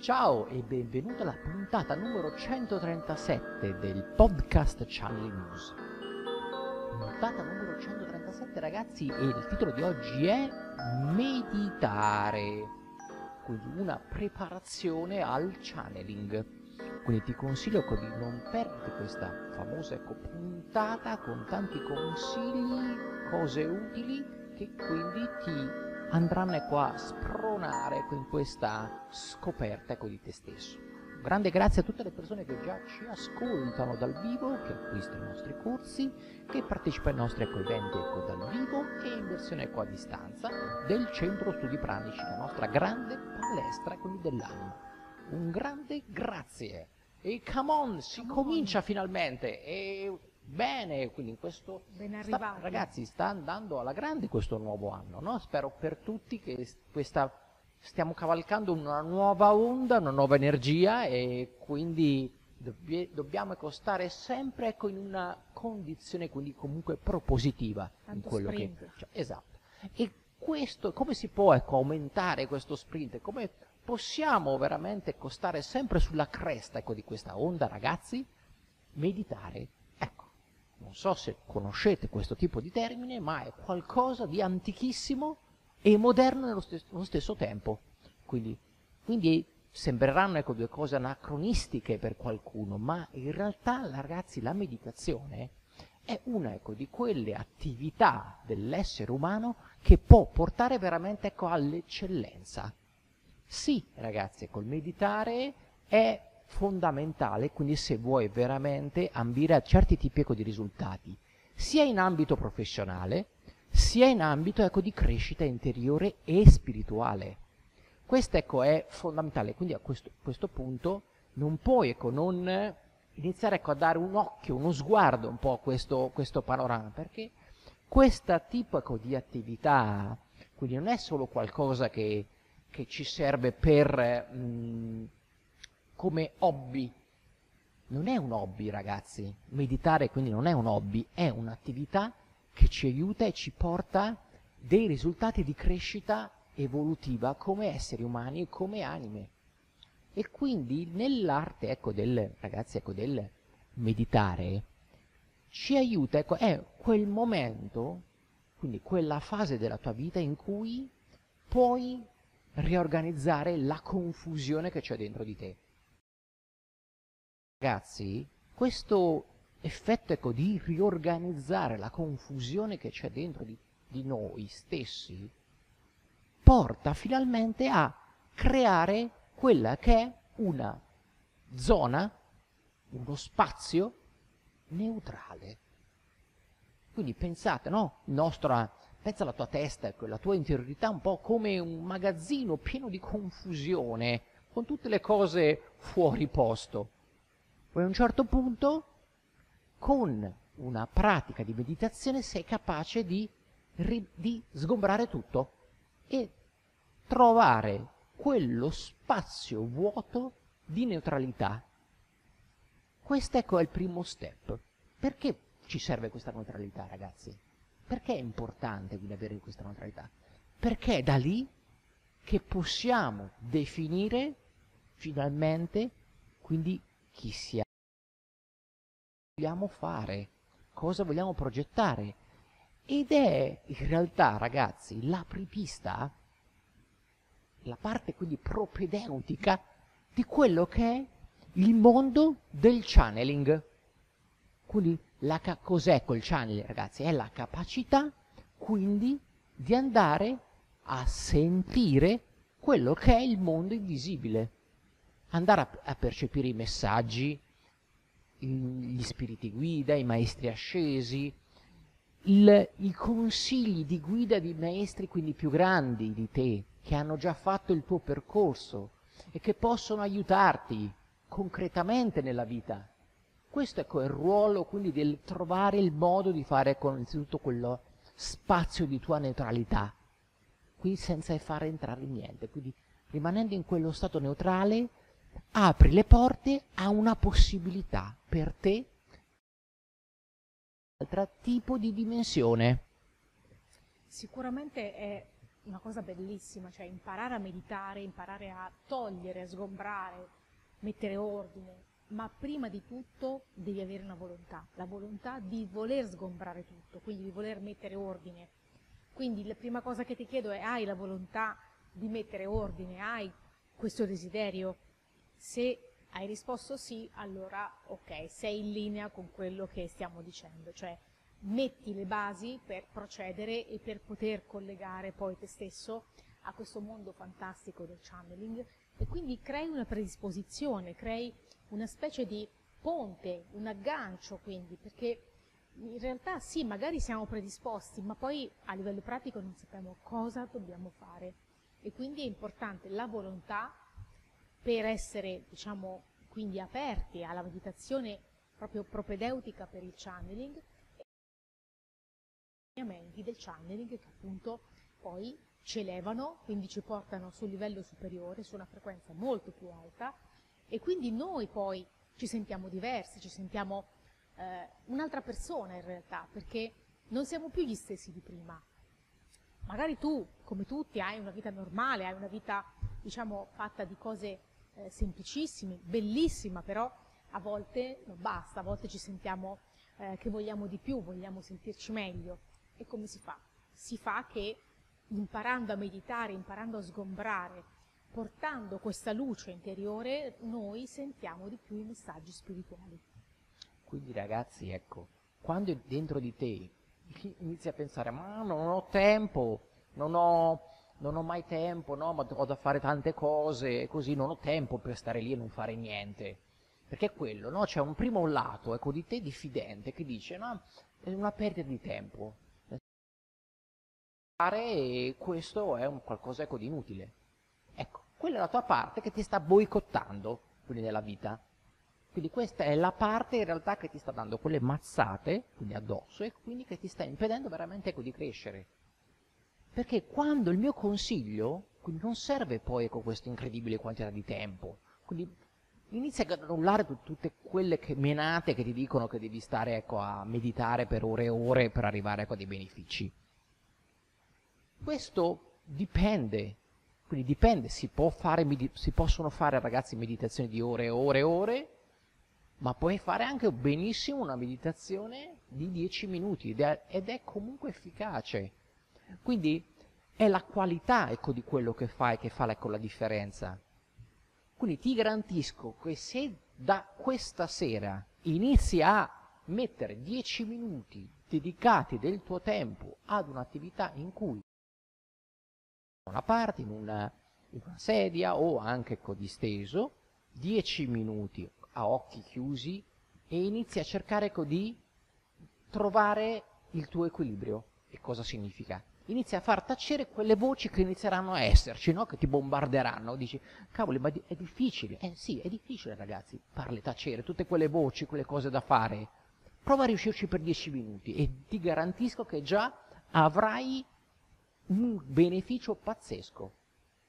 Ciao e benvenuto alla puntata numero 137 del podcast Channel News. Puntata numero 137 ragazzi e il titolo di oggi è Meditare, quindi una preparazione al channeling. Quindi ti consiglio di non perdere questa famosa ecco, puntata con tanti consigli, cose utili che quindi ti andranno ecco, a spronare in questa scoperta ecco, di te stesso. Un grande grazie a tutte le persone che già ci ascoltano dal vivo, che acquistano i nostri corsi, che partecipano ai nostri ecco, eventi ecco, dal vivo e in versione ecco, a distanza del Centro Studi Pranici, la nostra grande palestra quindi dell'anima. Un grande grazie! E come on, si comincia finalmente! E bene, quindi in questo sta, ragazzi sta andando alla grande questo nuovo anno, no? Spero per tutti che questa stiamo cavalcando una nuova onda, una nuova energia e quindi dobbie, dobbiamo ecco, stare sempre ecco, in una condizione quindi comunque propositiva Tanto in quello sprint. che cioè, esatto. E questo come si può ecco, aumentare questo sprint? Come possiamo veramente ecco, stare sempre sulla cresta ecco, di questa onda, ragazzi? Meditare non so se conoscete questo tipo di termine, ma è qualcosa di antichissimo e moderno nello, stes- nello stesso tempo. Quindi, quindi sembreranno ecco, due cose anacronistiche per qualcuno, ma in realtà, ragazzi, la meditazione è una ecco, di quelle attività dell'essere umano che può portare veramente ecco, all'eccellenza. Sì, ragazzi, col ecco, meditare è fondamentale, quindi se vuoi veramente ambire a certi tipi ecco, di risultati, sia in ambito professionale, sia in ambito ecco, di crescita interiore e spirituale. Questo ecco, è fondamentale, quindi a questo, questo punto non puoi ecco, non iniziare ecco, a dare un occhio, uno sguardo un po' a questo, questo panorama, perché questo tipo ecco, di attività, quindi non è solo qualcosa che, che ci serve per... Mh, come hobby. Non è un hobby, ragazzi. Meditare quindi non è un hobby, è un'attività che ci aiuta e ci porta dei risultati di crescita evolutiva come esseri umani e come anime. E quindi nell'arte, ecco, del, ragazzi, ecco, del meditare, ci aiuta, ecco, è quel momento, quindi quella fase della tua vita in cui puoi riorganizzare la confusione che c'è dentro di te ragazzi, questo effetto ecco, di riorganizzare la confusione che c'è dentro di, di noi stessi porta finalmente a creare quella che è una zona, uno spazio neutrale. Quindi pensate, no? Nostra, pensa alla tua testa, ecco, la tua interiorità un po' come un magazzino pieno di confusione, con tutte le cose fuori posto. Poi a un certo punto, con una pratica di meditazione, sei capace di, di sgombrare tutto e trovare quello spazio vuoto di neutralità. Questo ecco è il primo step. Perché ci serve questa neutralità, ragazzi? Perché è importante quindi avere questa neutralità? Perché è da lì che possiamo definire finalmente quindi chi siamo vogliamo fare, cosa vogliamo progettare. Ed è in realtà, ragazzi, l'apripista, la parte quindi propedeutica di quello che è il mondo del channeling. Quindi la, cos'è quel channeling, ragazzi? È la capacità quindi di andare a sentire quello che è il mondo invisibile, andare a, a percepire i messaggi, gli spiriti guida, i maestri ascesi, il, i consigli di guida di maestri quindi più grandi di te, che hanno già fatto il tuo percorso e che possono aiutarti concretamente nella vita. Questo ecco, è il ruolo quindi del trovare il modo di fare con innanzitutto quello spazio di tua neutralità, qui senza fare entrare niente, quindi rimanendo in quello stato neutrale apri le porte a una possibilità per te, altro tipo di dimensione. Sicuramente è una cosa bellissima, cioè imparare a meditare, imparare a togliere, a sgombrare, mettere ordine, ma prima di tutto devi avere una volontà, la volontà di voler sgombrare tutto, quindi di voler mettere ordine. Quindi la prima cosa che ti chiedo è hai la volontà di mettere ordine, hai questo desiderio? Se hai risposto sì, allora ok, sei in linea con quello che stiamo dicendo, cioè metti le basi per procedere e per poter collegare poi te stesso a questo mondo fantastico del channeling e quindi crei una predisposizione, crei una specie di ponte, un aggancio quindi, perché in realtà sì, magari siamo predisposti, ma poi a livello pratico non sappiamo cosa dobbiamo fare. E quindi è importante la volontà per essere, diciamo, quindi aperti alla meditazione proprio propedeutica per il channeling e del channeling che appunto poi ci elevano, quindi ci portano sul livello superiore, su una frequenza molto più alta e quindi noi poi ci sentiamo diversi, ci sentiamo eh, un'altra persona in realtà, perché non siamo più gli stessi di prima. Magari tu, come tutti, hai una vita normale, hai una vita, diciamo, fatta di cose eh, semplicissime, bellissima, però a volte non basta, a volte ci sentiamo eh, che vogliamo di più, vogliamo sentirci meglio. E come si fa? Si fa che imparando a meditare, imparando a sgombrare, portando questa luce interiore, noi sentiamo di più i messaggi spirituali. Quindi ragazzi, ecco, quando dentro di te inizi a pensare, ma non ho tempo, non ho, non ho mai tempo, no, ma ho da fare tante cose, e così non ho tempo per stare lì e non fare niente. Perché è quello, no? C'è un primo lato, ecco, di te diffidente che dice, no, è una perdita di tempo. E questo è un qualcosa ecco, di inutile. Ecco, quella è la tua parte che ti sta boicottando, quindi nella vita. Quindi questa è la parte in realtà che ti sta dando quelle mazzate, quindi addosso, e quindi che ti sta impedendo veramente ecco, di crescere. Perché quando il mio consiglio, quindi non serve poi con questa incredibile quantità di tempo, quindi inizia ad annullare tutte quelle che, menate che ti dicono che devi stare ecco, a meditare per ore e ore per arrivare ecco, a dei benefici. Questo dipende, quindi dipende, si, fare, si possono fare ragazzi meditazioni di ore e ore e ore, ma puoi fare anche benissimo una meditazione di 10 minuti ed è, ed è comunque efficace. Quindi è la qualità ecco, di quello che fai che fa ecco, la differenza. Quindi ti garantisco che se da questa sera inizi a mettere 10 minuti dedicati del tuo tempo ad un'attività in cui una parte, in una, in una sedia o anche ecco, disteso, 10 minuti a occhi chiusi e inizi a cercare ecco, di trovare il tuo equilibrio. E cosa significa? Inizi a far tacere quelle voci che inizieranno a esserci, no? che ti bombarderanno. Dici, cavoli, ma è difficile. Eh sì, è difficile ragazzi, farle tacere, tutte quelle voci, quelle cose da fare. Prova a riuscirci per 10 minuti e ti garantisco che già avrai un beneficio pazzesco.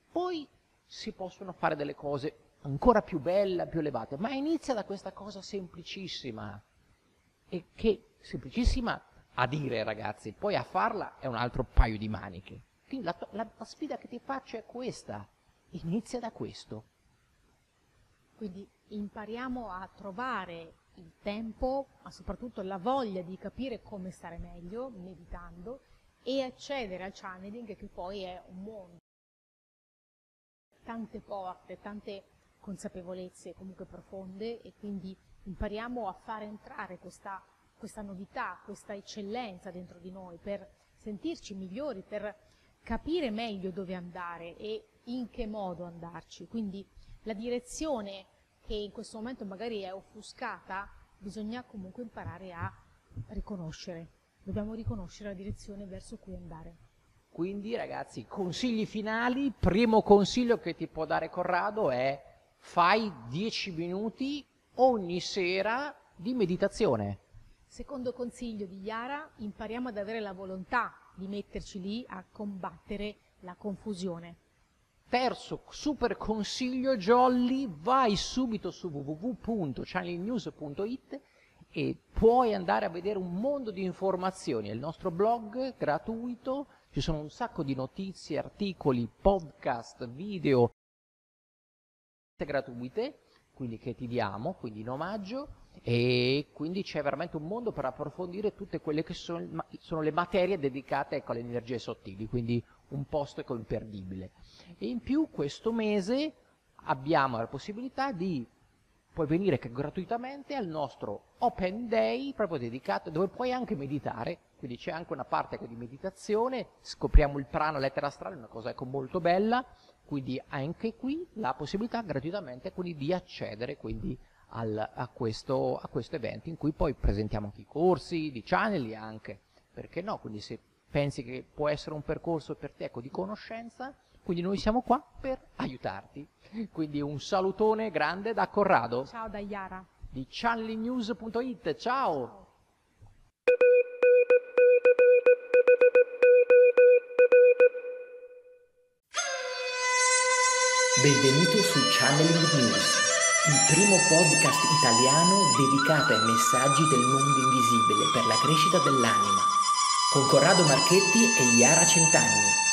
Poi si possono fare delle cose ancora più belle, più elevate, ma inizia da questa cosa semplicissima. E che semplicissima a dire, ragazzi, poi a farla è un altro paio di maniche. Quindi la, la, la sfida che ti faccio è questa. Inizia da questo. Quindi impariamo a trovare il tempo, ma soprattutto la voglia di capire come stare meglio, meditando, e accedere al channeling che poi è un mondo. Tante porte, tante consapevolezze comunque profonde e quindi impariamo a fare entrare questa, questa novità, questa eccellenza dentro di noi per sentirci migliori, per capire meglio dove andare e in che modo andarci. Quindi la direzione che in questo momento magari è offuscata, bisogna comunque imparare a riconoscere dobbiamo riconoscere la direzione verso cui andare. Quindi ragazzi, consigli finali, primo consiglio che ti può dare Corrado è fai 10 minuti ogni sera di meditazione. Secondo consiglio di Yara, impariamo ad avere la volontà di metterci lì a combattere la confusione. Terzo super consiglio Jolly, vai subito su www.channelnews.it e puoi andare a vedere un mondo di informazioni. Il nostro blog gratuito Ci sono un sacco di notizie, articoli, podcast, video gratuite, quindi che ti diamo, quindi in omaggio, e quindi c'è veramente un mondo per approfondire tutte quelle che sono, sono le materie dedicate ecco, alle energie sottili, quindi un posto ecco, imperdibile. E in più questo mese abbiamo la possibilità di puoi venire gratuitamente al nostro Open Day proprio dedicato dove puoi anche meditare, quindi c'è anche una parte ecco, di meditazione, scopriamo il prana, lettera astrale, una cosa ecco, molto bella, quindi anche qui la possibilità gratuitamente quindi, di accedere quindi, al, a, questo, a, questo, evento in cui poi presentiamo anche i corsi, di channel anche, perché no? Quindi se pensi che può essere un percorso per te ecco, di conoscenza, quindi noi siamo qua per aiutarti. Quindi un salutone grande da Corrado. Ciao da Iara. Di channelnews.it. Ciao. Benvenuto su Channeling News, il primo podcast italiano dedicato ai messaggi del mondo invisibile per la crescita dell'anima, con Corrado Marchetti e Iara Centanni